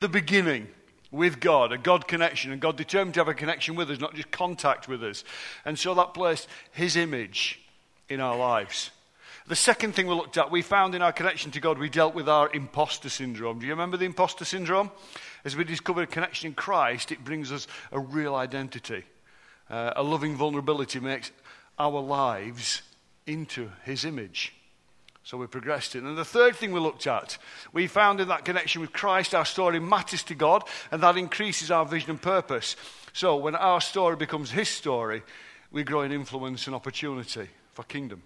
the beginning with God, a God connection, and God determined to have a connection with us, not just contact with us. And so that placed His image in our lives. The second thing we looked at, we found in our connection to God, we dealt with our imposter syndrome. Do you remember the imposter syndrome? As we discover a connection in Christ, it brings us a real identity. Uh, a loving vulnerability makes our lives into His image. So we progressed it. And the third thing we looked at, we found in that connection with Christ, our story matters to God, and that increases our vision and purpose. So when our story becomes His story, we grow in influence and opportunity for kingdom.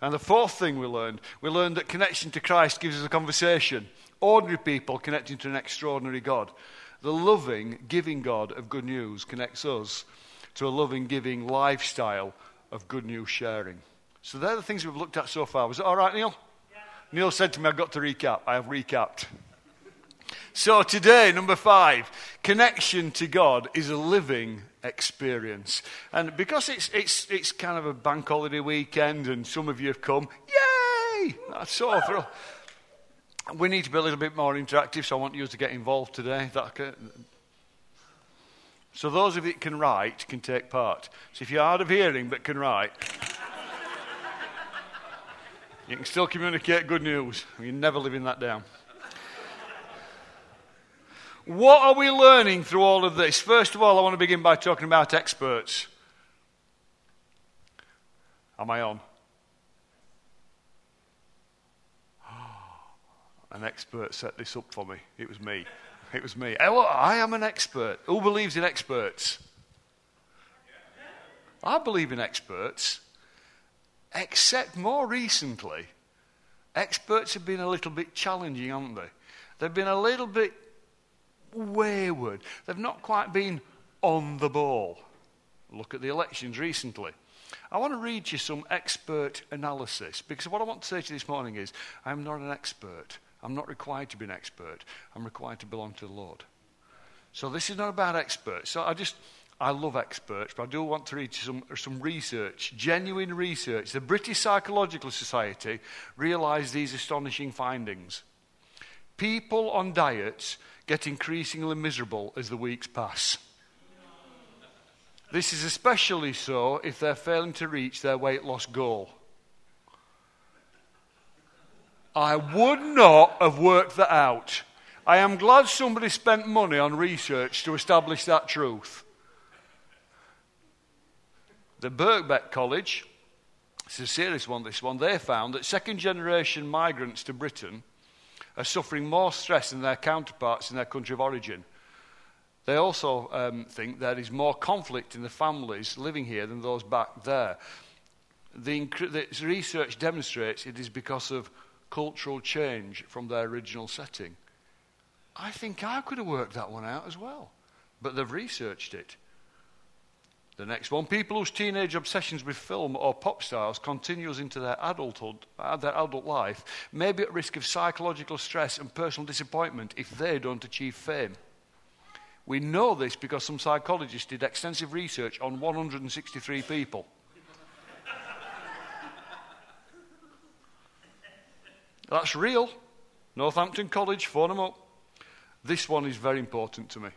And the fourth thing we learned, we learned that connection to Christ gives us a conversation. Ordinary people connecting to an extraordinary God. The loving, giving God of good news connects us to a loving, giving lifestyle of good news sharing. So they're the things we've looked at so far. Was it all right, Neil? Yeah. Neil said to me, I've got to recap. I have recapped. So today, number five, connection to God is a living experience. And because it's, it's, it's kind of a bank holiday weekend and some of you have come, yay! That's so thrilled. We need to be a little bit more interactive, so I want you to get involved today. That, so those of you that can write can take part. So if you're hard of hearing but can write, you can still communicate good news. You're never living that down. What are we learning through all of this? First of all, I want to begin by talking about experts. Am I on? An expert set this up for me. It was me. It was me. I am an expert. Who believes in experts? I believe in experts. Except more recently, experts have been a little bit challenging, haven't they? They've been a little bit wayward. They've not quite been on the ball. Look at the elections recently. I want to read you some expert analysis because what I want to say to you this morning is I'm not an expert. I'm not required to be an expert. I'm required to belong to the Lord. So this is not about experts. So I just I love experts, but I do want to read some, some research, genuine research. The British Psychological Society realised these astonishing findings. People on diets get increasingly miserable as the weeks pass. This is especially so if they're failing to reach their weight loss goal. I would not have worked that out. I am glad somebody spent money on research to establish that truth. The Birkbeck College, it's a serious one, this one, they found that second generation migrants to Britain are suffering more stress than their counterparts in their country of origin. They also um, think there is more conflict in the families living here than those back there. The, the research demonstrates it is because of cultural change from their original setting. I think I could have worked that one out as well, but they've researched it. The next one people whose teenage obsessions with film or pop stars continues into their adulthood, uh, their adult life, may be at risk of psychological stress and personal disappointment if they don't achieve fame. We know this because some psychologists did extensive research on 163 people. That's real. Northampton College, phone them up. This one is very important to me.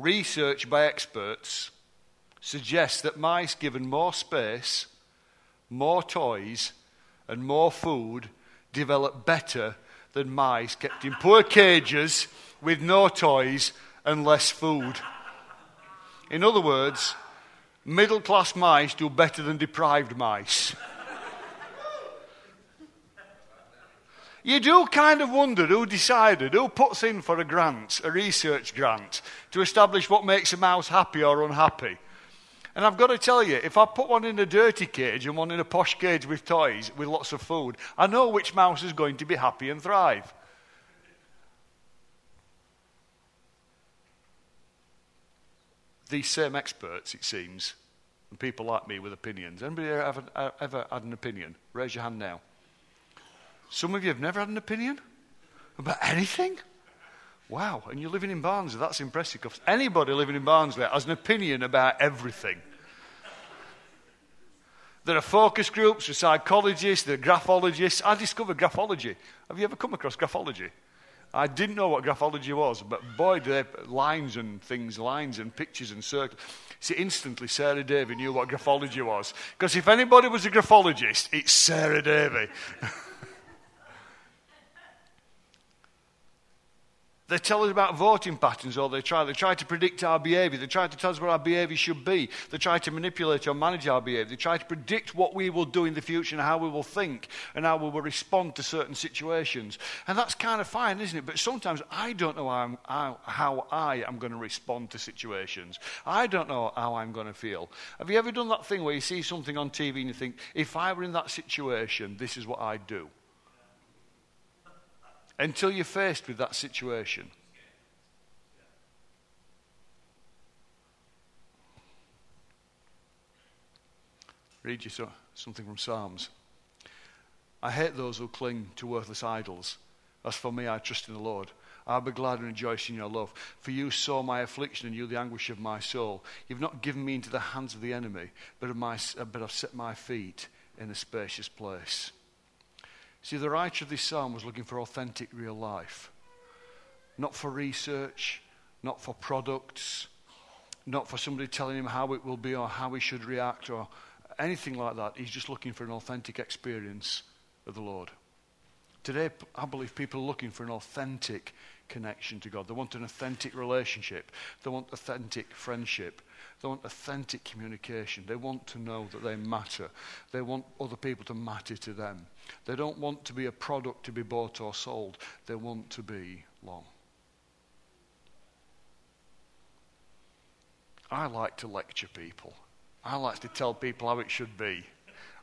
Research by experts suggests that mice given more space, more toys, and more food develop better than mice kept in poor cages with no toys and less food. In other words, middle class mice do better than deprived mice. You do kind of wonder who decided, who puts in for a grant, a research grant, to establish what makes a mouse happy or unhappy. And I've got to tell you, if I put one in a dirty cage and one in a posh cage with toys, with lots of food, I know which mouse is going to be happy and thrive. These same experts, it seems, and people like me with opinions. Anybody ever, ever had an opinion? Raise your hand now. Some of you have never had an opinion about anything? Wow, and you're living in Barnsley. That's impressive. Because anybody living in Barnsley has an opinion about everything. There are focus groups for psychologists, there are graphologists. I discovered graphology. Have you ever come across graphology? I didn't know what graphology was, but boy, they lines and things, lines and pictures and circles. See, instantly Sarah Davy knew what graphology was. Because if anybody was a graphologist, it's Sarah Davy. They tell us about voting patterns, or they try, they try to predict our behavior. They try to tell us what our behavior should be. They try to manipulate or manage our behavior. They try to predict what we will do in the future and how we will think and how we will respond to certain situations. And that's kind of fine, isn't it? But sometimes I don't know how, how, how I am going to respond to situations. I don't know how I'm going to feel. Have you ever done that thing where you see something on TV and you think, if I were in that situation, this is what I'd do? Until you're faced with that situation. Read you something from Psalms. I hate those who cling to worthless idols. As for me, I trust in the Lord. I'll be glad and rejoice in your love. For you saw my affliction and you the anguish of my soul. You've not given me into the hands of the enemy, but, my, but I've set my feet in a spacious place. See, the writer of this psalm was looking for authentic real life. Not for research, not for products, not for somebody telling him how it will be or how he should react or anything like that. He's just looking for an authentic experience of the Lord. Today, I believe people are looking for an authentic connection to God. They want an authentic relationship. They want authentic friendship. They want authentic communication. They want to know that they matter. They want other people to matter to them. They don't want to be a product to be bought or sold. They want to be long. I like to lecture people. I like to tell people how it should be.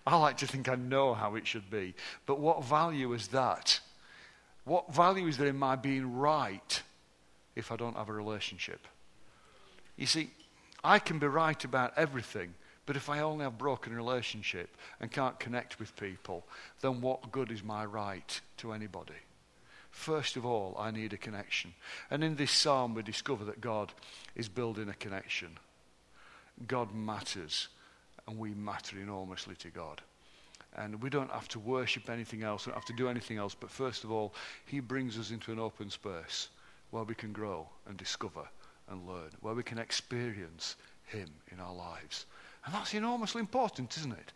I like to think I know how it should be. But what value is that? What value is there in my being right if I don't have a relationship? You see, I can be right about everything, but if I only have broken relationship and can't connect with people, then what good is my right to anybody? First of all, I need a connection. And in this psalm, we discover that God is building a connection. God matters, and we matter enormously to God. And we don't have to worship anything else, we don't have to do anything else, but first of all, He brings us into an open space where we can grow and discover and learn, where we can experience Him in our lives. And that's enormously important, isn't it?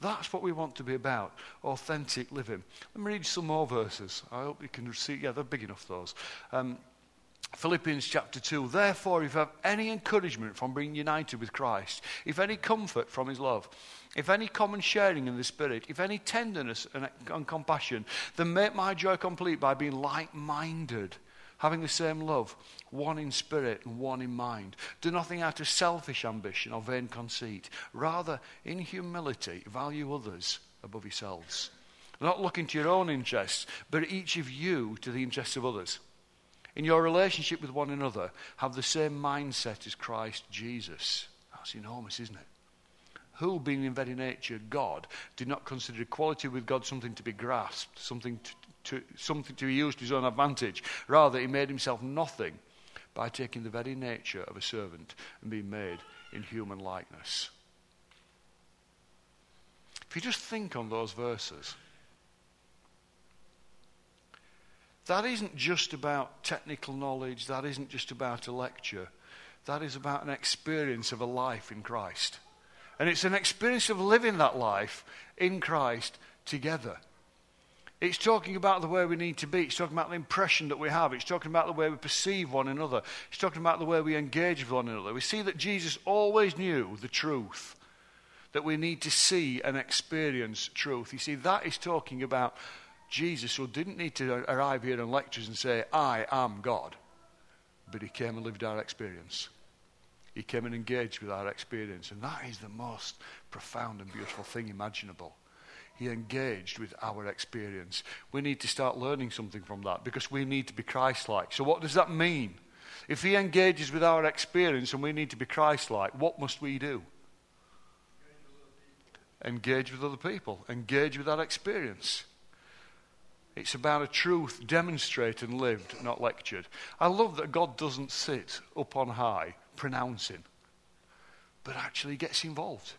That's what we want to be about authentic living. Let me read you some more verses. I hope you can see. Yeah, they're big enough, those. Um, Philippians chapter 2. Therefore, if you have any encouragement from being united with Christ, if any comfort from his love, if any common sharing in the Spirit, if any tenderness and, and compassion, then make my joy complete by being like minded having the same love, one in spirit and one in mind. Do nothing out of selfish ambition or vain conceit. Rather, in humility, value others above yourselves. Not looking to your own interests, but each of you to the interests of others. In your relationship with one another, have the same mindset as Christ Jesus. That's enormous, isn't it? Who, being in very nature God, did not consider equality with God something to be grasped, something to, to, something to be used to his own advantage. Rather, he made himself nothing by taking the very nature of a servant and being made in human likeness. If you just think on those verses, that isn't just about technical knowledge, that isn't just about a lecture, that is about an experience of a life in Christ. And it's an experience of living that life in Christ together. It's talking about the way we need to be. It's talking about the impression that we have. It's talking about the way we perceive one another. It's talking about the way we engage with one another. We see that Jesus always knew the truth, that we need to see and experience truth. You see, that is talking about Jesus who didn't need to arrive here in lectures and say, I am God. But he came and lived our experience. He came and engaged with our experience. And that is the most profound and beautiful thing imaginable. He engaged with our experience. We need to start learning something from that because we need to be Christ like. So, what does that mean? If He engages with our experience and we need to be Christ like, what must we do? Engage with other people, engage with that experience. It's about a truth demonstrated and lived, not lectured. I love that God doesn't sit up on high pronouncing, but actually gets involved.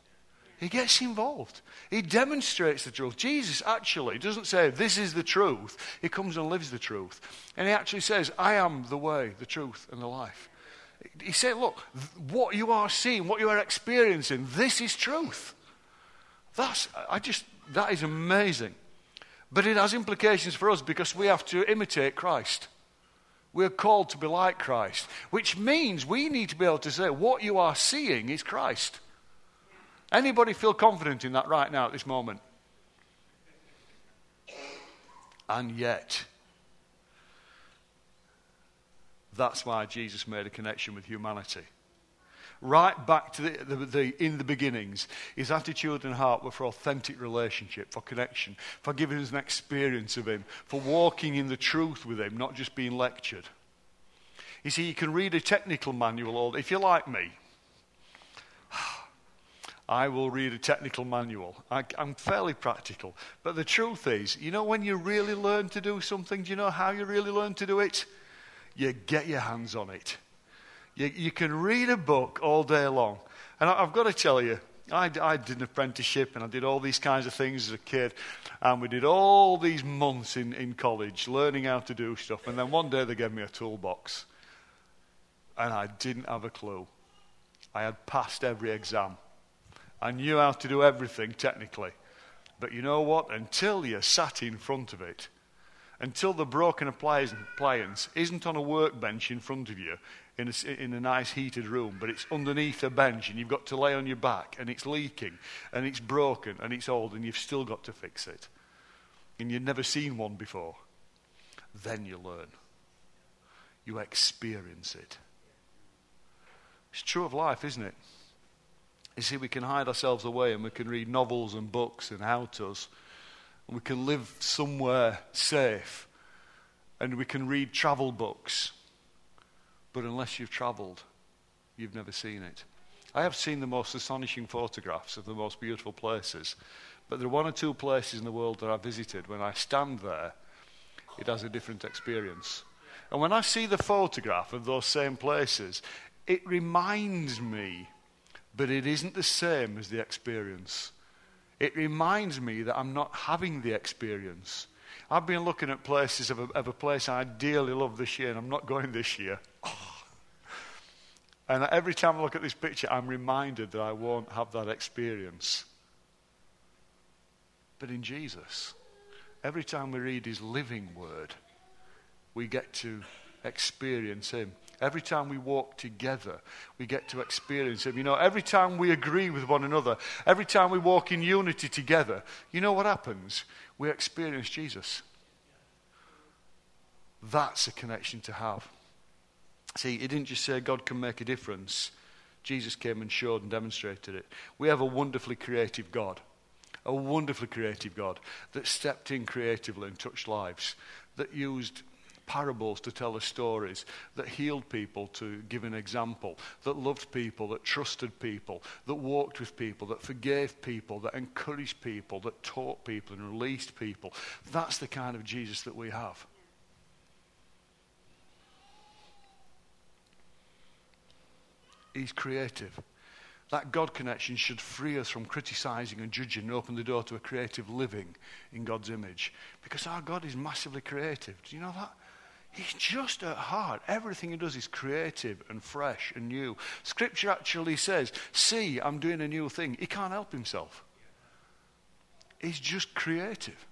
He gets involved. He demonstrates the truth. Jesus actually doesn't say, This is the truth. He comes and lives the truth. And he actually says, I am the way, the truth, and the life. He said, Look, what you are seeing, what you are experiencing, this is truth. That's, I just, that is amazing. But it has implications for us because we have to imitate Christ. We're called to be like Christ, which means we need to be able to say, What you are seeing is Christ. Anybody feel confident in that right now at this moment? And yet, that's why Jesus made a connection with humanity. Right back to the, the, the, in the beginnings, his attitude and heart were for authentic relationship, for connection, for giving us an experience of him, for walking in the truth with him, not just being lectured. You see, you can read a technical manual, or if you're like me, I will read a technical manual. I, am fairly practical. But the truth is, you know, when you really learn to do something, do you know how you really learn to do it? You get your hands on it. You, you can read a book all day long. And I, have got to tell you, I, I did an apprenticeship and I did all these kinds of things as a kid. And we did all these months in, in college learning how to do stuff. And then one day they gave me a toolbox. And I didn't have a clue. I had passed every exam. I knew how to do everything technically. But you know what? Until you sat in front of it, until the broken appliance isn't on a workbench in front of you in a, in a nice heated room, but it's underneath a bench and you've got to lay on your back and it's leaking and it's broken and it's old and you've still got to fix it. And you've never seen one before. Then you learn. You experience it. It's true of life, isn't it? You see, we can hide ourselves away and we can read novels and books and how to's. And we can live somewhere safe. And we can read travel books. But unless you've traveled, you've never seen it. I have seen the most astonishing photographs of the most beautiful places. But there are one or two places in the world that I've visited. When I stand there, it has a different experience. And when I see the photograph of those same places, it reminds me but it isn't the same as the experience. It reminds me that I'm not having the experience. I've been looking at places of a, of a place I dearly love this year, and I'm not going this year. And every time I look at this picture, I'm reminded that I won't have that experience. But in Jesus, every time we read his living word, we get to experience him. Every time we walk together, we get to experience Him. You know, every time we agree with one another, every time we walk in unity together, you know what happens? We experience Jesus. That's a connection to have. See, He didn't just say God can make a difference, Jesus came and showed and demonstrated it. We have a wonderfully creative God. A wonderfully creative God that stepped in creatively and touched lives, that used parables to tell us stories, that healed people to give an example, that loved people, that trusted people, that walked with people, that forgave people, that encouraged people, that taught people and released people. That's the kind of Jesus that we have. He's creative. That God connection should free us from criticizing and judging and open the door to a creative living in God's image. Because our God is massively creative. Do you know that? He's just at heart. Everything he does is creative and fresh and new. Scripture actually says, See, I'm doing a new thing. He can't help himself. He's just creative.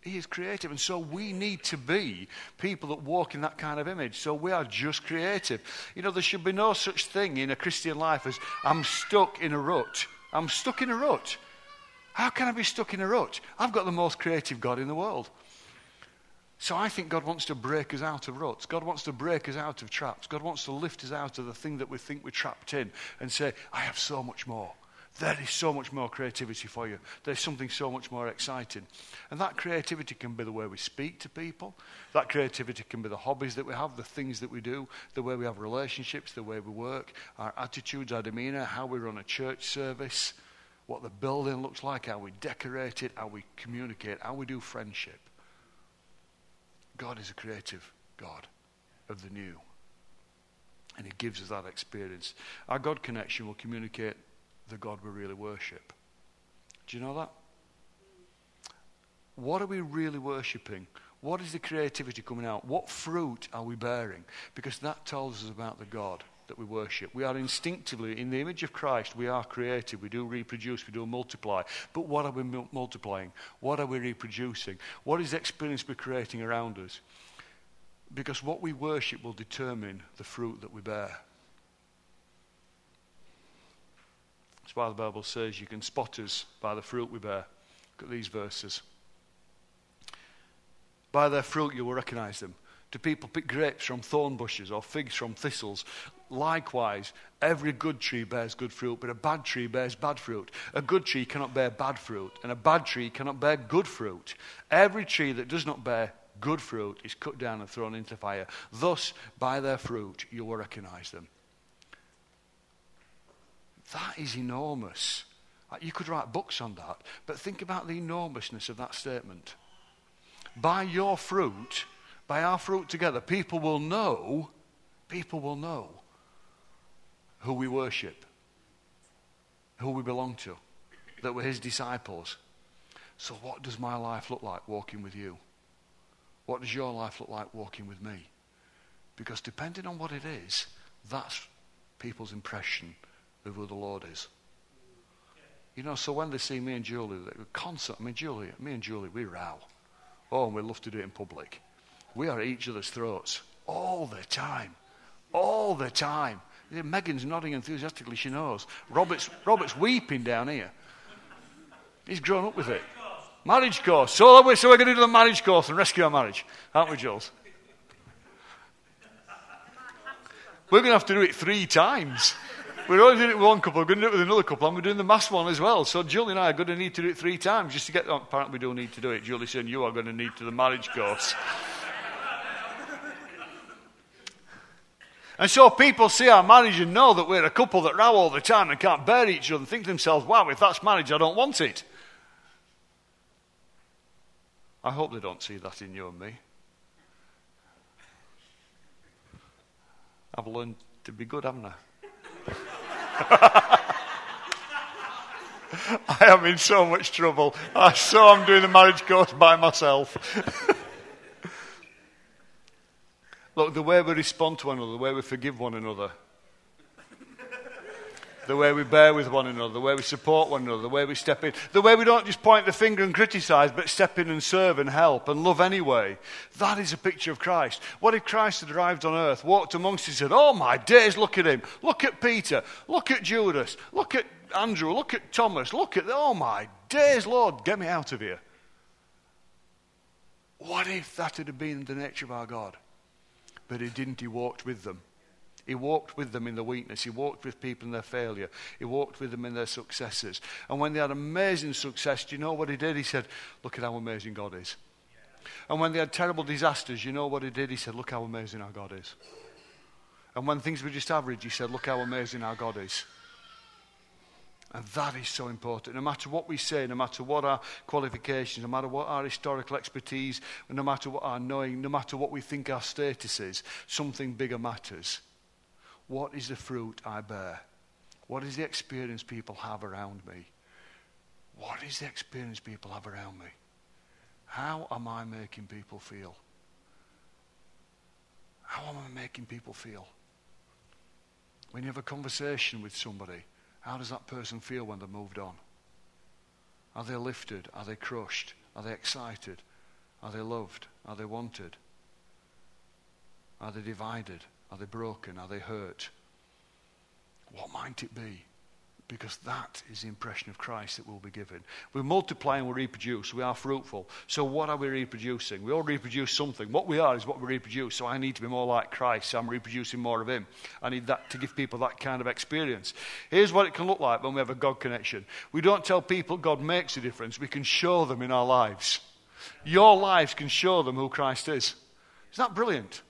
He is creative. And so we need to be people that walk in that kind of image. So we are just creative. You know, there should be no such thing in a Christian life as I'm stuck in a rut. I'm stuck in a rut. How can I be stuck in a rut? I've got the most creative God in the world. So I think God wants to break us out of ruts. God wants to break us out of traps. God wants to lift us out of the thing that we think we're trapped in and say, I have so much more. There is so much more creativity for you. There's something so much more exciting. And that creativity can be the way we speak to people. That creativity can be the hobbies that we have, the things that we do, the way we have relationships, the way we work, our attitudes, our demeanor, how we run a church service, what the building looks like, how we decorate it, how we communicate, how we do friendship. God is a creative God of the new. And He gives us that experience. Our God connection will communicate the God we really worship. Do you know that? What are we really worshipping? What is the creativity coming out? What fruit are we bearing? Because that tells us about the God that we worship. We are instinctively, in the image of Christ, we are creative. We do reproduce, we do multiply. But what are we multiplying? What are we reproducing? What is the experience we're creating around us? Because what we worship will determine the fruit that we bear. That's why the Bible says you can spot us by the fruit we bear. Look at these verses. By their fruit you will recognize them. Do people pick grapes from thorn bushes or figs from thistles? Likewise, every good tree bears good fruit, but a bad tree bears bad fruit. A good tree cannot bear bad fruit, and a bad tree cannot bear good fruit. Every tree that does not bear good fruit is cut down and thrown into fire. Thus, by their fruit, you will recognize them. That is enormous. Uh, you could write books on that, but think about the enormousness of that statement. By your fruit, by our fruit together, people will know, people will know who we worship, who we belong to, that we're his disciples. So, what does my life look like walking with you? What does your life look like walking with me? Because depending on what it is, that's people's impression of who the Lord is. You know, so when they see me and Julie, they're constant. I mean, Julie, me and Julie, we row. Oh, and we love to do it in public. We are at each other's throats all the time. All the time. Megan's nodding enthusiastically, she knows. Robert's, Robert's weeping down here. He's grown up with it. Marriage course. So, we're, so we're going to do the marriage course and rescue our marriage, aren't we, Jules? We're going to have to do it three times. We're only doing it with one couple, we're going to do it with another couple, and we're doing the mass one as well. So Julie and I are going to need to do it three times just to get. Apparently, we do need to do it. Julie said, You are going to need to the marriage course. And so people see our marriage and know that we're a couple that row all the time and can't bear each other and think to themselves, wow, if that's marriage, I don't want it. I hope they don't see that in you and me. I've learned to be good, haven't I? I am in so much trouble. I saw I'm doing the marriage course by myself. Look, the way we respond to one another, the way we forgive one another, the way we bear with one another, the way we support one another, the way we step in, the way we don't just point the finger and criticize, but step in and serve and help and love anyway. That is a picture of Christ. What if Christ had arrived on earth, walked amongst us, and said, Oh my days, look at him. Look at Peter. Look at Judas. Look at Andrew. Look at Thomas. Look at, oh my days, Lord, get me out of here. What if that had been the nature of our God? But he didn't, he walked with them. He walked with them in the weakness. He walked with people in their failure. He walked with them in their successes. And when they had amazing success, do you know what he did? He said, Look at how amazing God is. And when they had terrible disasters, you know what he did? He said, Look how amazing our God is. And when things were just average, he said, Look how amazing our God is. And that is so important. No matter what we say, no matter what our qualifications, no matter what our historical expertise, no matter what our knowing, no matter what we think our status is, something bigger matters. What is the fruit I bear? What is the experience people have around me? What is the experience people have around me? How am I making people feel? How am I making people feel? When you have a conversation with somebody, how does that person feel when they've moved on? Are they lifted? Are they crushed? Are they excited? Are they loved? Are they wanted? Are they divided? Are they broken? Are they hurt? What might it be? Because that is the impression of Christ that we'll be given. We multiply and we reproduce. We are fruitful. So, what are we reproducing? We all reproduce something. What we are is what we reproduce. So, I need to be more like Christ. So I'm reproducing more of Him. I need that to give people that kind of experience. Here's what it can look like when we have a God connection. We don't tell people God makes a difference, we can show them in our lives. Your lives can show them who Christ is. Isn't that brilliant?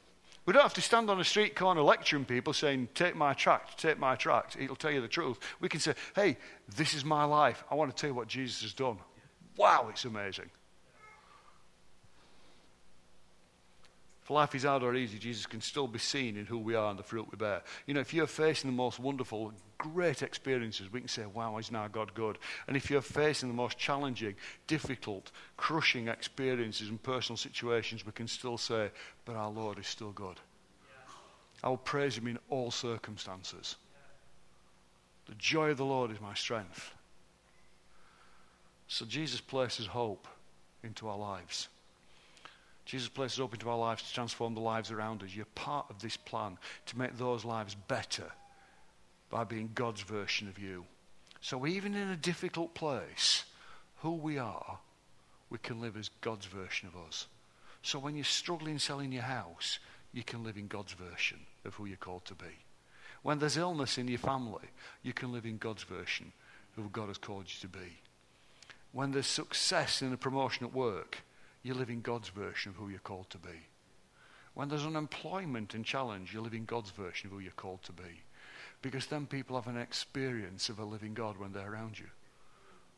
We don't have to stand on a street corner lecturing people saying, Take my tract, take my tract. It'll tell you the truth. We can say, Hey, this is my life. I want to tell you what Jesus has done. Wow, it's amazing. If life is hard or easy, Jesus can still be seen in who we are and the fruit we bear. You know, if you're facing the most wonderful, great experiences, we can say, wow, is now God good? And if you're facing the most challenging, difficult, crushing experiences and personal situations, we can still say, but our Lord is still good. I will praise him in all circumstances. The joy of the Lord is my strength. So Jesus places hope into our lives. Jesus places hope into our lives to transform the lives around us. You're part of this plan to make those lives better by being God's version of you. So even in a difficult place, who we are, we can live as God's version of us. So when you're struggling selling your house, you can live in God's version of who you're called to be. When there's illness in your family, you can live in God's version of who God has called you to be. When there's success in a promotion at work, you live in God's version of who you're called to be. When there's unemployment and challenge, you live in God's version of who you're called to be. Because then people have an experience of a living God when they're around you.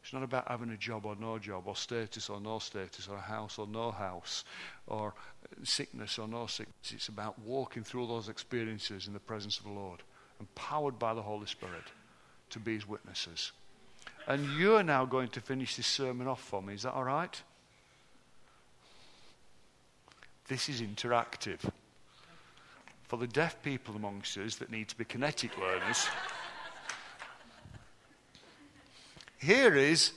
It's not about having a job or no job, or status or no status, or a house or no house, or sickness or no sickness. It's about walking through those experiences in the presence of the Lord, empowered by the Holy Spirit to be his witnesses. And you're now going to finish this sermon off for me. Is that all right? This is interactive. For the deaf people amongst us that need to be kinetic learners, here is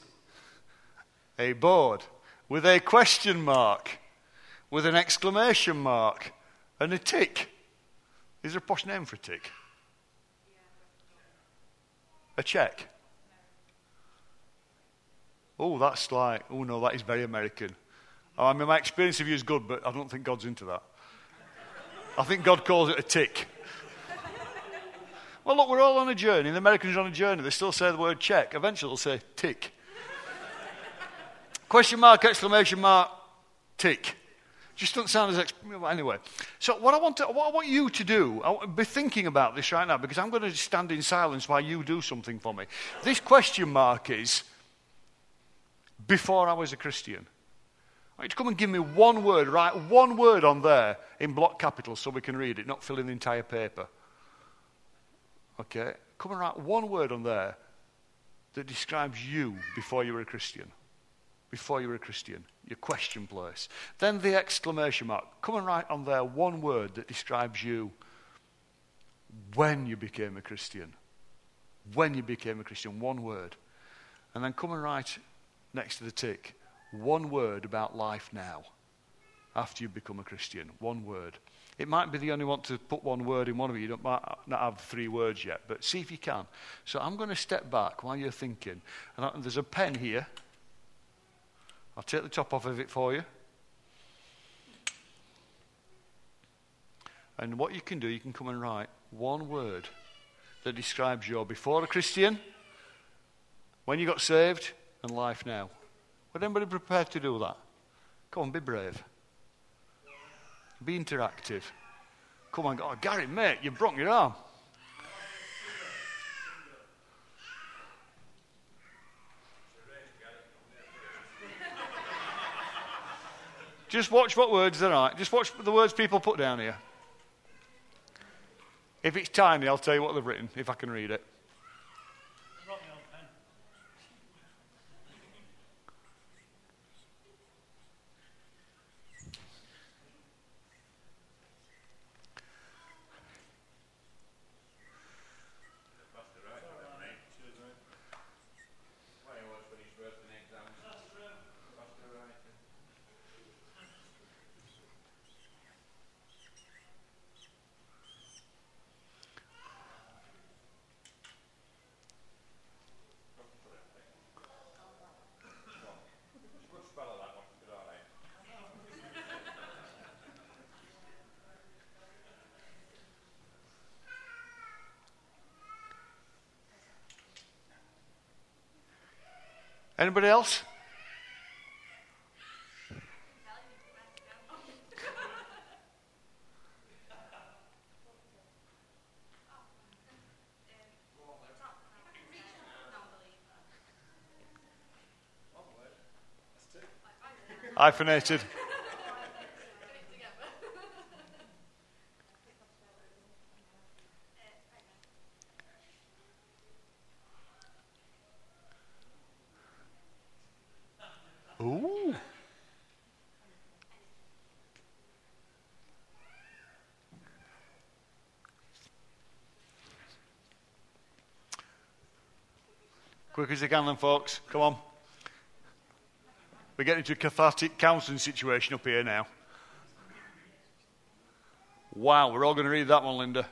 a board with a question mark, with an exclamation mark, and a tick. Is there a posh name for a tick? A check. Oh, that's like, oh no, that is very American. Oh, I mean, my experience of you is good, but I don't think God's into that. I think God calls it a tick. Well, look, we're all on a journey. The Americans are on a journey. They still say the word check. Eventually, they'll say tick. Question mark, exclamation mark, tick. Just doesn't sound as. Exp- anyway. So, what I, want to, what I want you to do, I be thinking about this right now because I'm going to stand in silence while you do something for me. This question mark is before I was a Christian. Want you to come and give me one word, write one word on there in block capitals so we can read it, not fill in the entire paper. Okay? Come and write one word on there that describes you before you were a Christian. Before you were a Christian. Your question place. Then the exclamation mark. Come and write on there one word that describes you when you became a Christian. When you became a Christian. One word. And then come and write next to the tick one word about life now after you become a Christian. One word. It might be the only one to put one word in one of you. You don't, might not have three words yet, but see if you can. So I'm going to step back while you're thinking. And, I, and there's a pen here. I'll take the top off of it for you. And what you can do, you can come and write one word that describes your before a Christian, when you got saved, and life now. Would anybody be prepared to do that? Come on, be brave. Be interactive. Come on, oh, Gary, mate, you broke your arm. Just watch what words there are. Just watch the words people put down here. If it's tiny, I'll tell you what they've written, if I can read it. Anybody else? Hyphenated. Quick as you can, then, folks. Come on. We're getting to a cathartic counseling situation up here now. Wow, we're all going to read that one, Linda.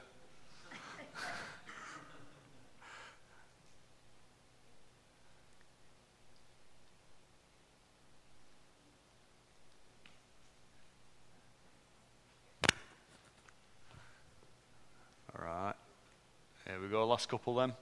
All right. Here we go, last couple then.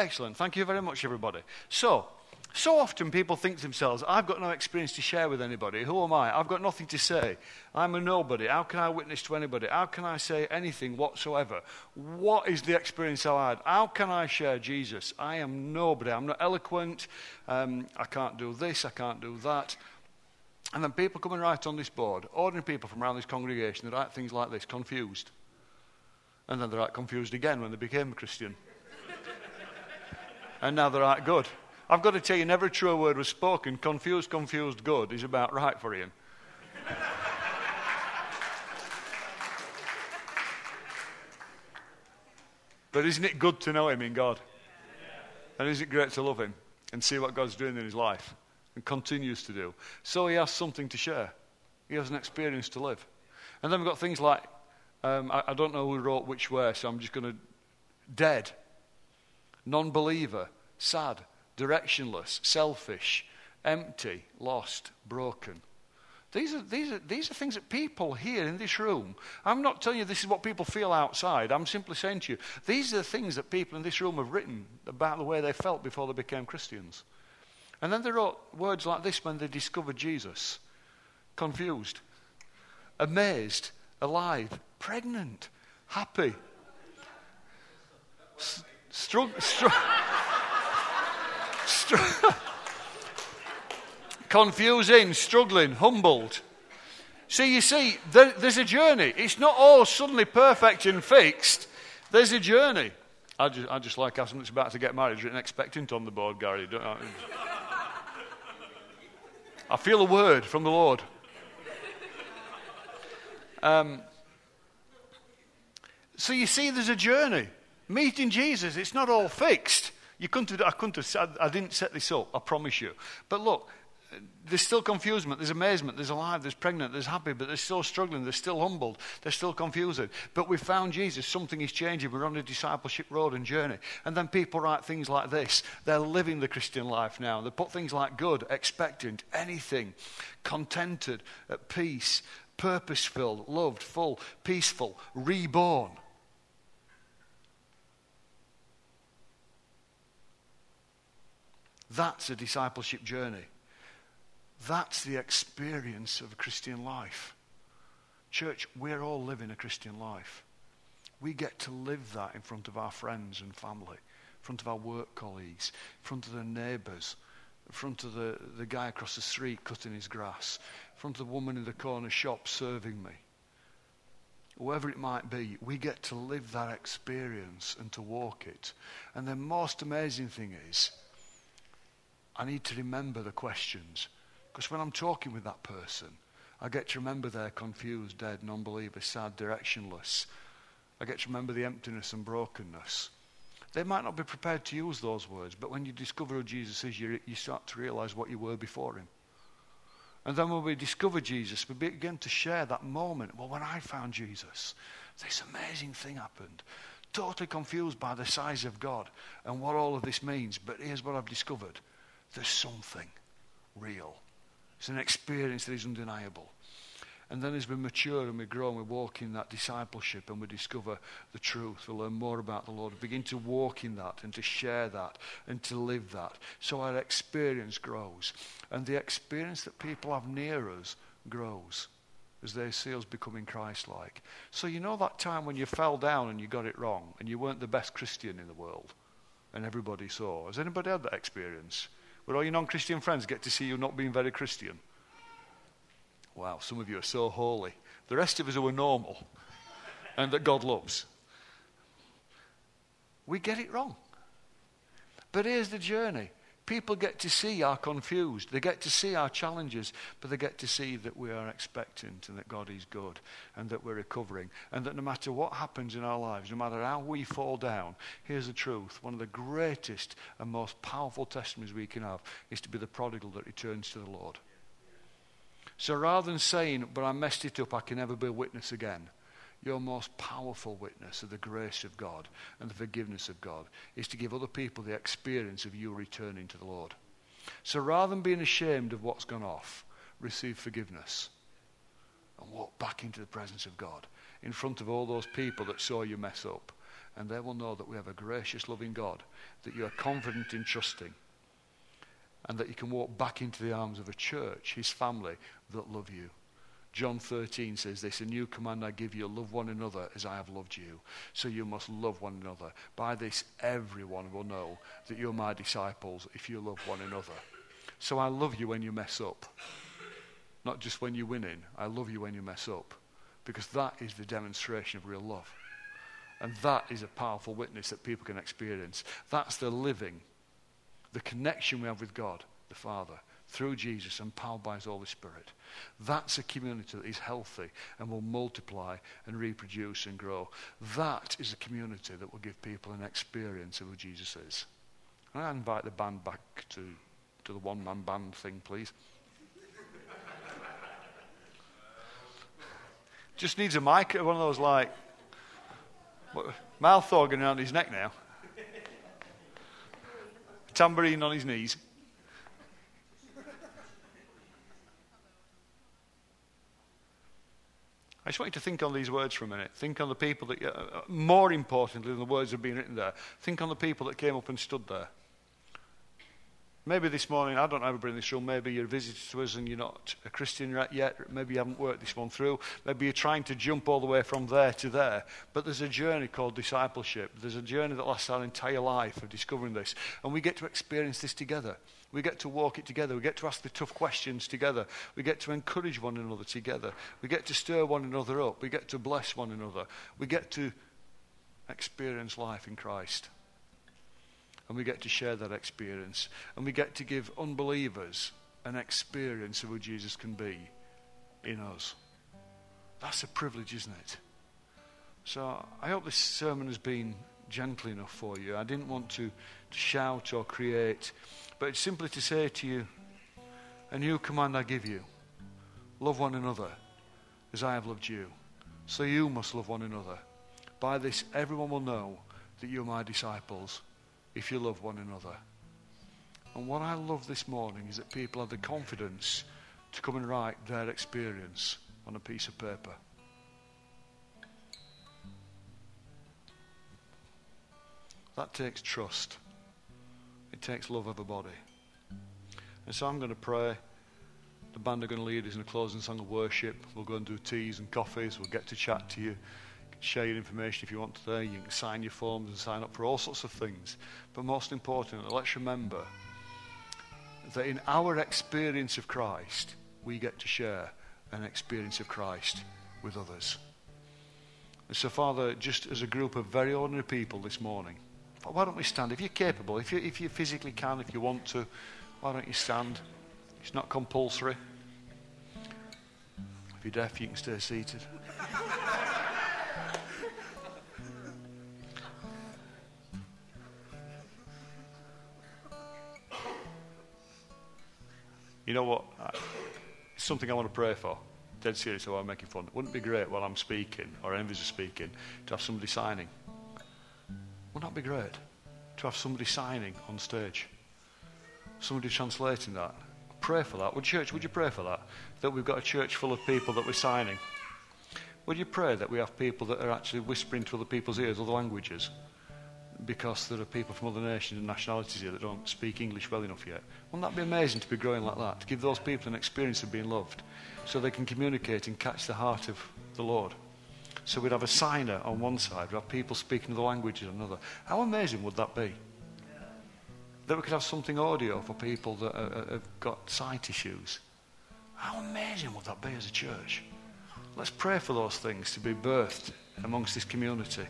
Excellent. Thank you very much, everybody. So, so often people think to themselves, I've got no experience to share with anybody. Who am I? I've got nothing to say. I'm a nobody. How can I witness to anybody? How can I say anything whatsoever? What is the experience I had? How can I share Jesus? I am nobody. I'm not eloquent. Um, I can't do this. I can't do that. And then people come and write on this board, ordinary people from around this congregation, they write things like this confused. And then they write confused again when they became a Christian and now they're right good. I've got to tell you, never a true word was spoken. Confused, confused, good is about right for Ian. but isn't it good to know him in God? And isn't it great to love him and see what God's doing in his life and continues to do? So he has something to share, he has an experience to live. And then we've got things like um, I, I don't know who wrote which way, so I'm just going to. Dead non believer, sad, directionless, selfish, empty, lost, broken. These are, these, are, these are things that people here in this room, I'm not telling you this is what people feel outside. I'm simply saying to you, these are the things that people in this room have written about the way they felt before they became Christians. And then they wrote words like this when they discovered Jesus confused, amazed, alive, pregnant, happy, Strugg- strugg- str- confusing, struggling, humbled. So you see, there, there's a journey. It's not all suddenly perfect and fixed. There's a journey. I just, I just like asking that's about to get married, written expectant on the board, Gary. I? I feel a word from the Lord. Um, so you see, there's a journey. Meeting Jesus, it's not all fixed. You couldn't have, I couldn't have I didn't set this up, I promise you. But look, there's still confusion, there's amazement, there's alive, there's pregnant, there's happy, but they're still struggling, they're still humbled, they're still confused. But we found Jesus, something is changing, we're on a discipleship road and journey. And then people write things like this. They're living the Christian life now. They put things like good, expectant, anything, contented, at peace, purpose filled, loved, full, peaceful, reborn. That's a discipleship journey. That's the experience of a Christian life. Church, we're all living a Christian life. We get to live that in front of our friends and family, in front of our work colleagues, in front of the neighbours, in front of the, the guy across the street cutting his grass, in front of the woman in the corner shop serving me. Whoever it might be, we get to live that experience and to walk it. And the most amazing thing is, I need to remember the questions. Because when I'm talking with that person, I get to remember they're confused, dead, non believer, sad, directionless. I get to remember the emptiness and brokenness. They might not be prepared to use those words, but when you discover who Jesus is, you, you start to realize what you were before him. And then when we discover Jesus, we begin to share that moment. Well, when I found Jesus, this amazing thing happened. Totally confused by the size of God and what all of this means. But here's what I've discovered there's something real. It's an experience that is undeniable. And then as we mature and we grow and we walk in that discipleship and we discover the truth, we learn more about the Lord, we begin to walk in that and to share that and to live that. So our experience grows. And the experience that people have near us grows. as they see us becoming Christ like. So, you know that time when you fell down and you got it wrong and you weren't the best Christian in the world and everybody saw? Has anybody had that experience? Where all your non Christian friends get to see you not being very Christian? Wow, some of you are so holy. The rest of us who are normal and that God loves, we get it wrong. But here's the journey people get to see our confused. They get to see our challenges, but they get to see that we are expectant and that God is good and that we're recovering. And that no matter what happens in our lives, no matter how we fall down, here's the truth. One of the greatest and most powerful testimonies we can have is to be the prodigal that returns to the Lord. So rather than saying, but I messed it up, I can never be a witness again, your most powerful witness of the grace of God and the forgiveness of God is to give other people the experience of you returning to the Lord. So rather than being ashamed of what's gone off, receive forgiveness and walk back into the presence of God in front of all those people that saw you mess up. And they will know that we have a gracious, loving God, that you are confident in trusting, and that you can walk back into the arms of a church, his family, that love you. John 13 says this, A new command I give you, love one another as I have loved you. So you must love one another. By this, everyone will know that you're my disciples if you love one another. So I love you when you mess up. Not just when you're winning. I love you when you mess up. Because that is the demonstration of real love. And that is a powerful witness that people can experience. That's the living, the connection we have with God, the Father through Jesus and powered by His Holy Spirit. That's a community that is healthy and will multiply and reproduce and grow. That is a community that will give people an experience of who Jesus is. And I invite the band back to, to the one man band thing, please. Just needs a mic, one of those like mouth organ around his neck now. Tambourine on his knees. I just want you to think on these words for a minute. Think on the people that, uh, more importantly than the words have been written there, think on the people that came up and stood there. Maybe this morning, I don't know everybody in this room, maybe you're a visitor to us and you're not a Christian yet. Maybe you haven't worked this one through. Maybe you're trying to jump all the way from there to there. But there's a journey called discipleship. There's a journey that lasts our entire life of discovering this. And we get to experience this together. We get to walk it together. We get to ask the tough questions together. We get to encourage one another together. We get to stir one another up. We get to bless one another. We get to experience life in Christ. And we get to share that experience. And we get to give unbelievers an experience of who Jesus can be in us. That's a privilege, isn't it? So I hope this sermon has been gentle enough for you. I didn't want to, to shout or create but it's simply to say to you, a new command I give you love one another as I have loved you. So you must love one another. By this, everyone will know that you're my disciples if you love one another. And what I love this morning is that people have the confidence to come and write their experience on a piece of paper. That takes trust. It takes love of a body. And so I'm going to pray. The band are going to lead us in a closing song of worship. We'll go and do teas and coffees. We'll get to chat to you. Share your information if you want to. You can sign your forms and sign up for all sorts of things. But most importantly, let's remember that in our experience of Christ, we get to share an experience of Christ with others. And so, Father, just as a group of very ordinary people this morning, why don't we stand? If you're capable, if you, if you physically can, if you want to, why don't you stand? It's not compulsory. If you're deaf, you can stay seated. you know what? It's something I want to pray for. Dead serious, so I'm making fun. Wouldn't it be great while I'm speaking, or are speaking, to have somebody signing? Wouldn't that be great? To have somebody signing on stage, somebody translating that. Pray for that. Would church, would you pray for that? That we've got a church full of people that we're signing. Would you pray that we have people that are actually whispering to other people's ears other languages? Because there are people from other nations and nationalities here that don't speak English well enough yet. Wouldn't that be amazing to be growing like that? To give those people an experience of being loved so they can communicate and catch the heart of the Lord. So we'd have a signer on one side, we'd have people speaking other languages on another. How amazing would that be? That we could have something audio for people that are, have got sight issues. How amazing would that be as a church? Let's pray for those things to be birthed amongst this community.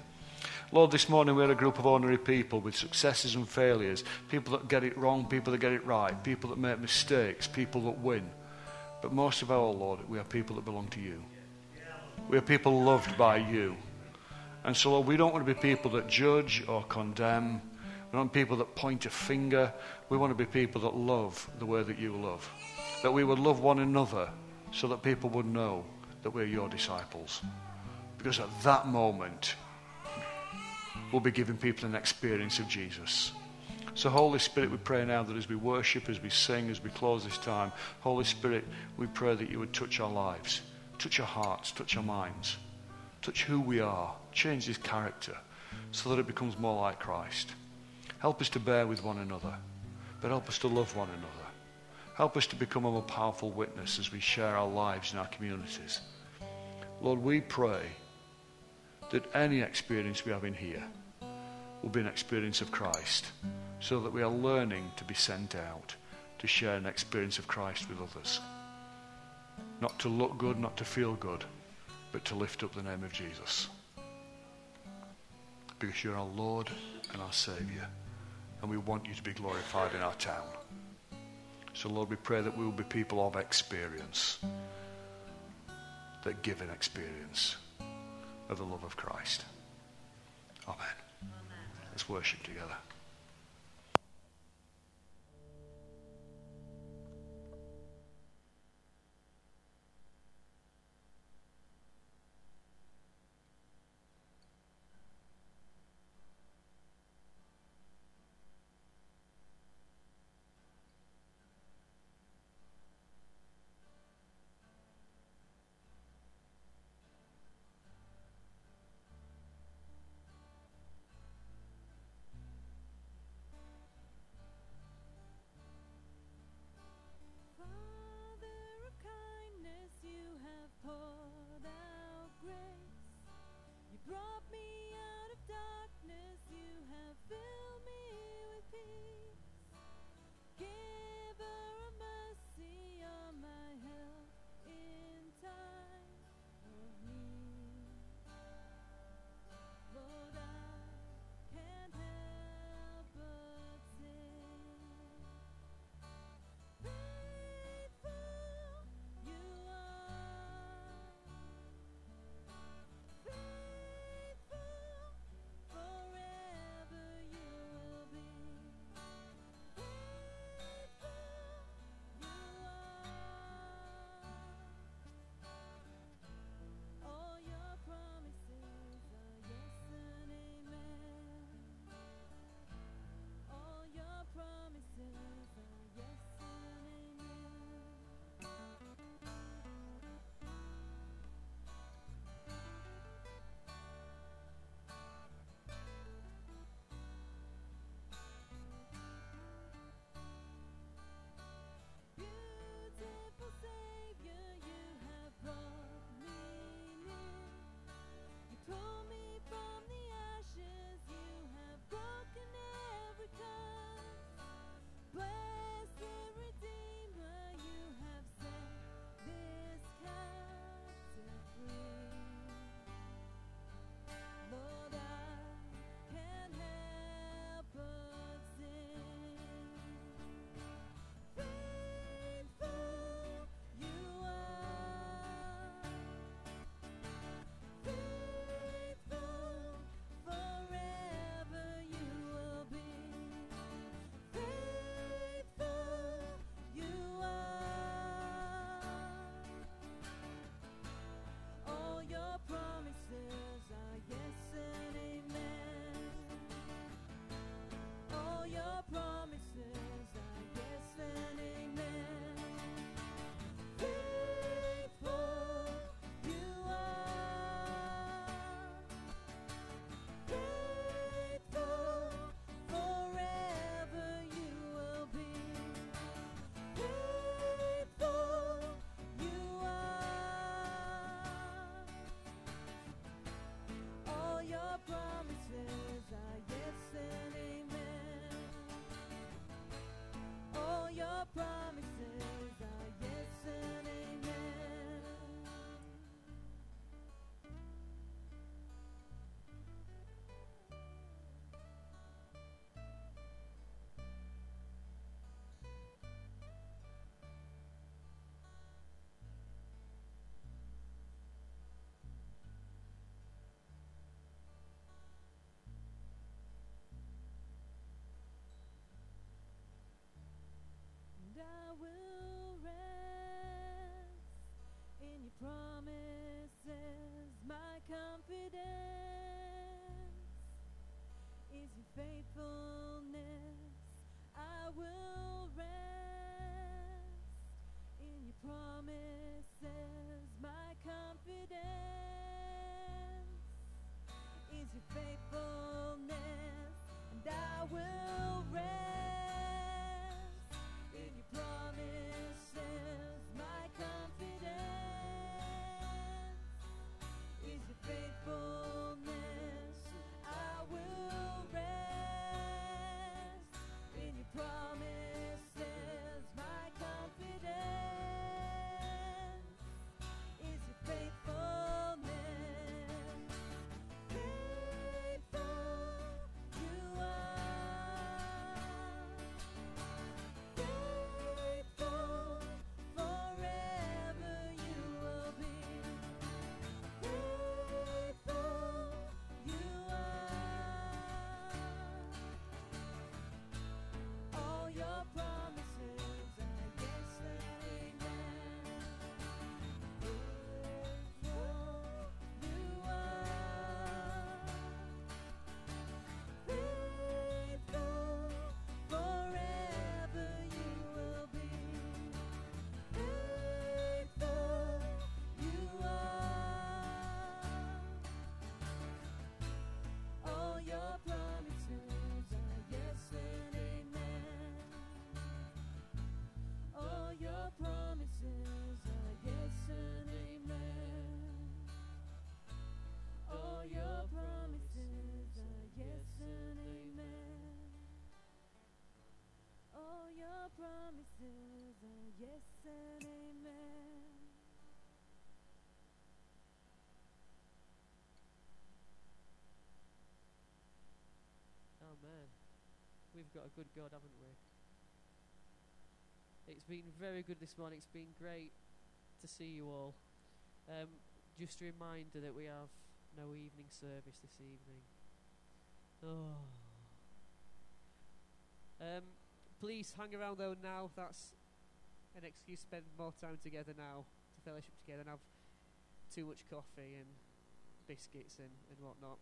Lord, this morning we're a group of ordinary people with successes and failures, people that get it wrong, people that get it right, people that make mistakes, people that win. But most of all, Lord, we are people that belong to you. We are people loved by you. And so, Lord, we don't want to be people that judge or condemn. We don't want people that point a finger. We want to be people that love the way that you love. That we would love one another so that people would know that we're your disciples. Because at that moment, we'll be giving people an experience of Jesus. So, Holy Spirit, we pray now that as we worship, as we sing, as we close this time, Holy Spirit, we pray that you would touch our lives, touch our hearts, touch our minds, touch who we are, change this character so that it becomes more like Christ. Help us to bear with one another, but help us to love one another. Help us to become a more powerful witness as we share our lives in our communities. Lord, we pray that any experience we have in here will be an experience of Christ so that we are learning to be sent out to share an experience of Christ with others. Not to look good, not to feel good, but to lift up the name of Jesus. Because you're our Lord and our Saviour, and we want you to be glorified in our town. So, Lord, we pray that we will be people of experience, that give an experience of the love of Christ. Amen. Let's worship together. Faithfulness, I will rest in your promises, my confidence is your faithfulness, and I will rest got a good God, haven't we? It's been very good this morning. It's been great to see you all. Um, just a reminder that we have no evening service this evening. Oh. Um, please hang around though now. That's an excuse to spend more time together now, to fellowship together and have too much coffee and biscuits and, and whatnot.